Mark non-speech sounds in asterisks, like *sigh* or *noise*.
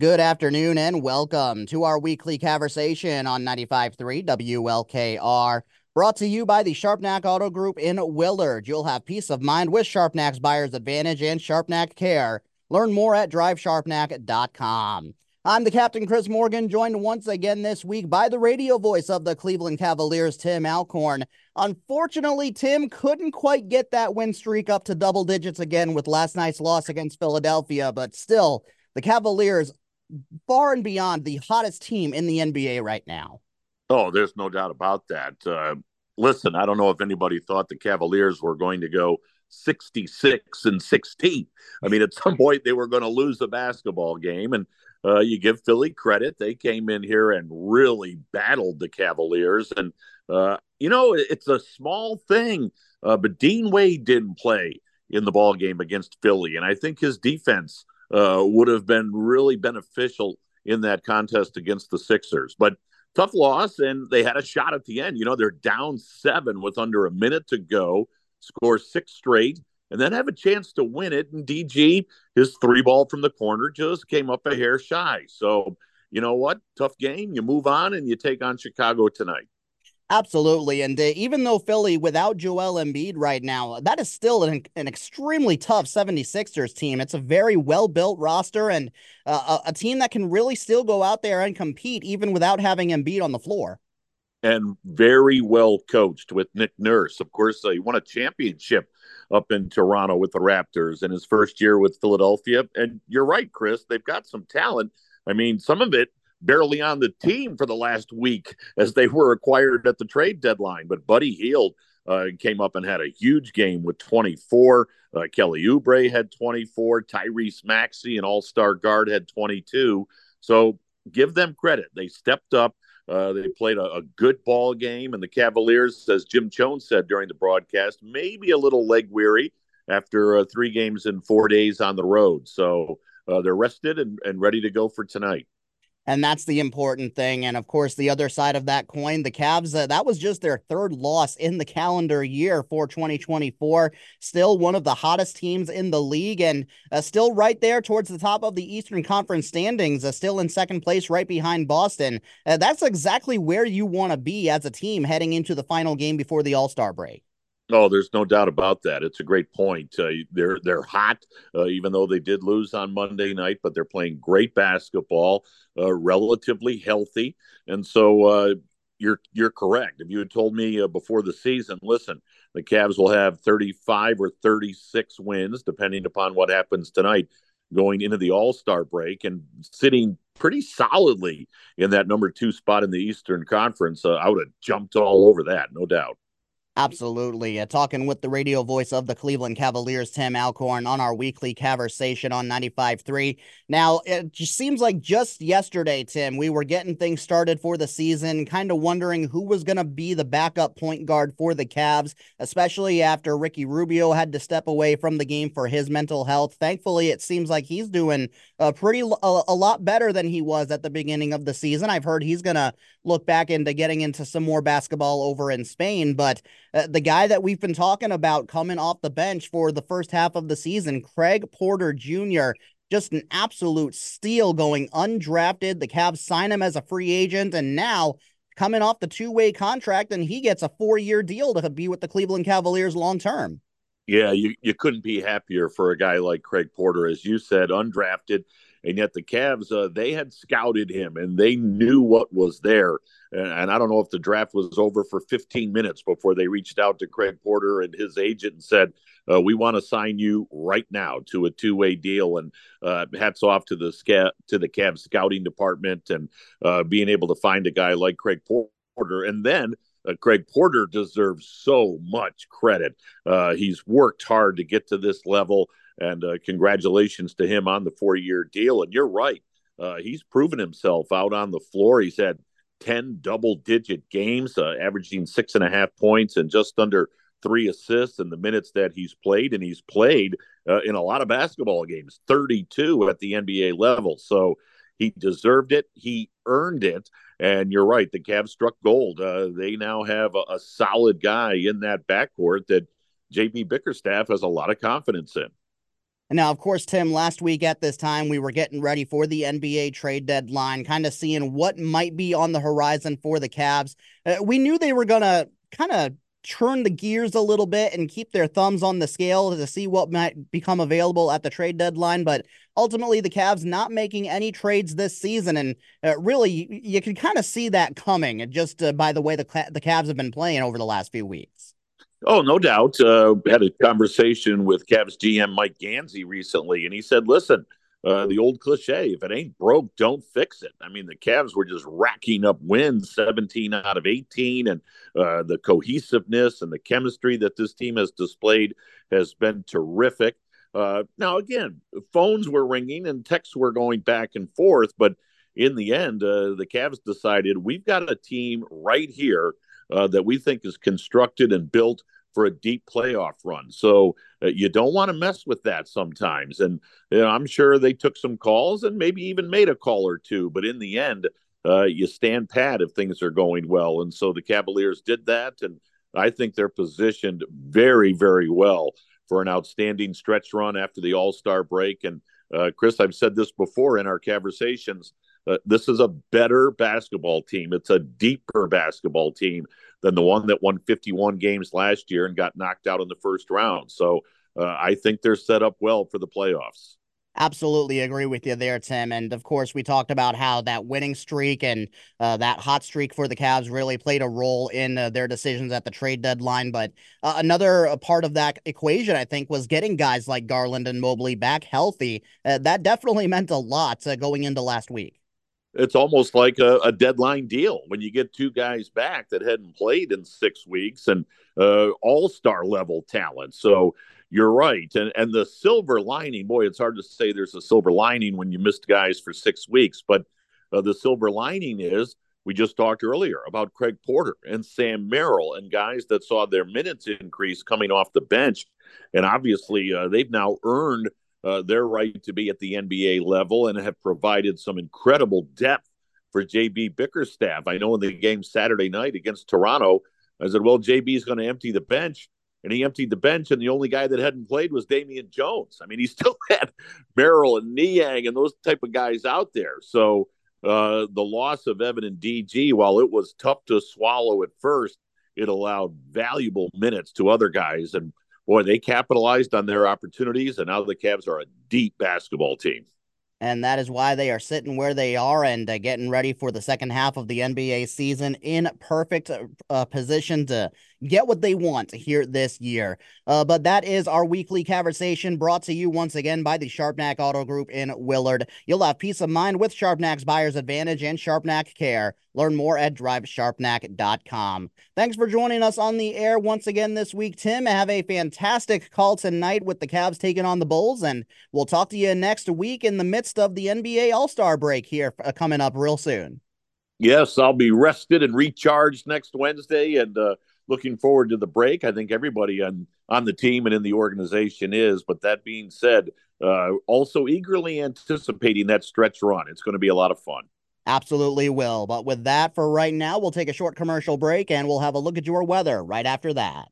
Good afternoon and welcome to our weekly conversation on 95.3 WLKR. Brought to you by the Sharpnack Auto Group in Willard. You'll have peace of mind with Sharpnack's Buyer's Advantage and Sharpnack Care. Learn more at drivesharpnack.com. I'm the Captain Chris Morgan, joined once again this week by the radio voice of the Cleveland Cavaliers, Tim Alcorn. Unfortunately, Tim couldn't quite get that win streak up to double digits again with last night's loss against Philadelphia, but still, the Cavaliers far and beyond the hottest team in the NBA right now. Oh, there's no doubt about that. Uh, listen, I don't know if anybody thought the Cavaliers were going to go 66 and 16. I mean, at some point they were going to lose the basketball game. And uh, you give Philly credit. They came in here and really battled the Cavaliers. And, uh, you know, it's a small thing, uh, but Dean Wade didn't play in the ball game against Philly. And I think his defense uh, would have been really beneficial in that contest against the Sixers. But tough loss, and they had a shot at the end. You know, they're down seven with under a minute to go, score six straight, and then have a chance to win it. And DG, his three ball from the corner just came up a hair shy. So, you know what? Tough game. You move on and you take on Chicago tonight. Absolutely. And uh, even though Philly without Joel Embiid right now, that is still an, an extremely tough 76ers team. It's a very well built roster and uh, a, a, team that can really still go out there and compete even without having Embiid on the floor. And very well coached with Nick Nurse. Of course, uh, he won a championship up in Toronto with the Raptors in his first year with Philadelphia. And you're right, Chris, they've got some talent. I mean, some of it barely on the team for the last week as they were acquired at the trade deadline. But Buddy Hield uh, came up and had a huge game with 24. Uh, Kelly Oubre had 24. Tyrese Maxey, an all star guard, had 22. So give them credit. They stepped up. Uh, they played a, a, good ball game, and the Cavaliers, as Jim Chones said during the broadcast, maybe a little leg weary after uh, three games in four days on the road. So uh, they're rested and, and ready to go for tonight. And that's the important thing. And of course, the other side of that coin, the Cavs, uh, that was just their third loss in the calendar year for 2024. Still one of the hottest teams in the league and uh, still right there towards the top of the Eastern Conference standings, uh, still in second place right behind Boston. Uh, that's exactly where you want to be as a team heading into the final game before the All Star break. Oh, there's no doubt about that. It's a great point. Uh, they're they're hot, uh, even though they did lose on Monday night, but they're playing great basketball, uh, relatively healthy, and so uh, you're you're correct. If you had told me uh, before the season, listen, the Cavs will have 35 or 36 wins, depending upon what happens tonight, going into the All Star break, and sitting pretty solidly in that number two spot in the Eastern Conference, uh, I would have jumped all over that, no doubt. Absolutely. Uh, talking with the radio voice of the Cleveland Cavaliers, Tim Alcorn, on our weekly conversation on 95.3. Now, it just seems like just yesterday, Tim, we were getting things started for the season, kind of wondering who was going to be the backup point guard for the Cavs, especially after Ricky Rubio had to step away from the game for his mental health. Thankfully, it seems like he's doing a pretty a, a lot better than he was at the beginning of the season. I've heard he's going to look back into getting into some more basketball over in Spain, but uh, the guy that we've been talking about coming off the bench for the first half of the season, Craig Porter Jr., just an absolute steal going undrafted. The Cavs sign him as a free agent, and now coming off the two way contract, and he gets a four year deal to be with the Cleveland Cavaliers long term. Yeah, you, you couldn't be happier for a guy like Craig Porter, as you said, undrafted and yet the Cavs uh, they had scouted him and they knew what was there. And, and I don't know if the draft was over for 15 minutes before they reached out to Craig Porter and his agent and said, uh, "We want to sign you right now to a two-way deal." And uh, hats off to the sca- to the Cavs scouting department and uh, being able to find a guy like Craig Porter, and then. Uh, Craig Porter deserves so much credit. Uh, he's worked hard to get to this level. And uh, congratulations to him on the four year deal. And you're right. Uh, he's proven himself out on the floor. He's had 10 double digit games, uh, averaging six and a half points and just under three assists in the minutes that he's played. And he's played uh, in a lot of basketball games, 32 at the NBA level. So he deserved it. He earned it. And you're right. The Cavs struck gold. Uh, they now have a, a solid guy in that backcourt that JB Bickerstaff has a lot of confidence in. Now, of course, Tim, last week at this time, we were getting ready for the NBA trade deadline, kind of seeing what might be on the horizon for the Cavs. Uh, we knew they were going to kind of turn the gears a little bit and keep their thumbs on the scale to see what might become available at the trade deadline. But ultimately, the Cavs not making any trades this season. And uh, really, you, you can kind of see that coming just uh, by the way the, the Cavs have been playing over the last few weeks. Oh, no doubt. Uh, had a conversation with Cavs GM Mike Gansey recently, and he said, "Listen, uh, the old cliche: if it ain't broke, don't fix it." I mean, the Cavs were just racking up wins, seventeen out of eighteen, and uh, the cohesiveness and the chemistry that this team has displayed has been terrific. Uh, now, again, phones were ringing and texts were going back and forth, but in the end, uh, the Cavs decided we've got a team right here uh, that we think is constructed and built for a deep playoff run. So uh, you don't want to mess with that sometimes. And you know, I'm sure they took some calls and maybe even made a call or two. But in the end, uh, you stand pat if things are going well. And so the Cavaliers did that. And I think they're positioned very, very well for an outstanding stretch run after the All Star break. And uh, Chris, I've said this before in our conversations. Uh, this is a better basketball team. It's a deeper basketball team than the one that won 51 games last year and got knocked out in the first round. So uh, I think they're set up well for the playoffs. Absolutely agree with you there, Tim. And of course, we talked about how that winning streak and uh, that hot streak for the Cavs really played a role in uh, their decisions at the trade deadline. But uh, another uh, part of that equation, I think, was getting guys like Garland and Mobley back healthy. Uh, that definitely *laughs* meant a lot going into last week it's almost like a, a, deadline deal when you get two guys back that hadn't played in six weeks and uh, all star level talent. So you're right. And, and the silver lining, boy, it's hard to say there's a silver lining when you missed guys for six weeks, but uh, the silver lining is we just talked earlier about Craig Porter and Sam Merrill and guys that saw their minutes increase coming off the bench. And obviously, uh, they've now earned uh, their right to be at the NBA level and have provided some incredible depth for JB Bickerstaff. I know in the game Saturday night against Toronto, I said, well, JB is going to empty the bench. And he emptied the bench, and the only guy that hadn't played was Damian Jones. I mean, he *laughs* still had Merrill and Niang and those type of guys out there. So uh, the loss of Evan and DG, while it was tough to swallow at first, it allowed valuable minutes to other guys. And boy, they capitalized on their opportunities, and now the Cavs are a deep basketball team. And that is why they are sitting where they are and uh, getting ready for the second half of the NBA season in perfect uh, position to get what they want here this year. Uh, but that is our weekly conversation brought to you once again by the Sharpnack Auto Group in Willard. You'll have peace of mind with Sharpnack's Buyer's Advantage and Sharpnack Care. Learn more at drivesharpnack.com. Thanks for joining us on the air once again this week, Tim. Have a fantastic call tonight with the Cavs taking on the Bulls, and we'll talk to you next week in the midst of the NBA All Star break here uh, coming up real soon. Yes, I'll be rested and recharged next Wednesday, and uh, looking forward to the break. I think everybody on on the team and in the organization is. But that being said, uh, also eagerly anticipating that stretch run. It's going to be a lot of fun. Absolutely will. But with that, for right now, we'll take a short commercial break and we'll have a look at your weather right after that.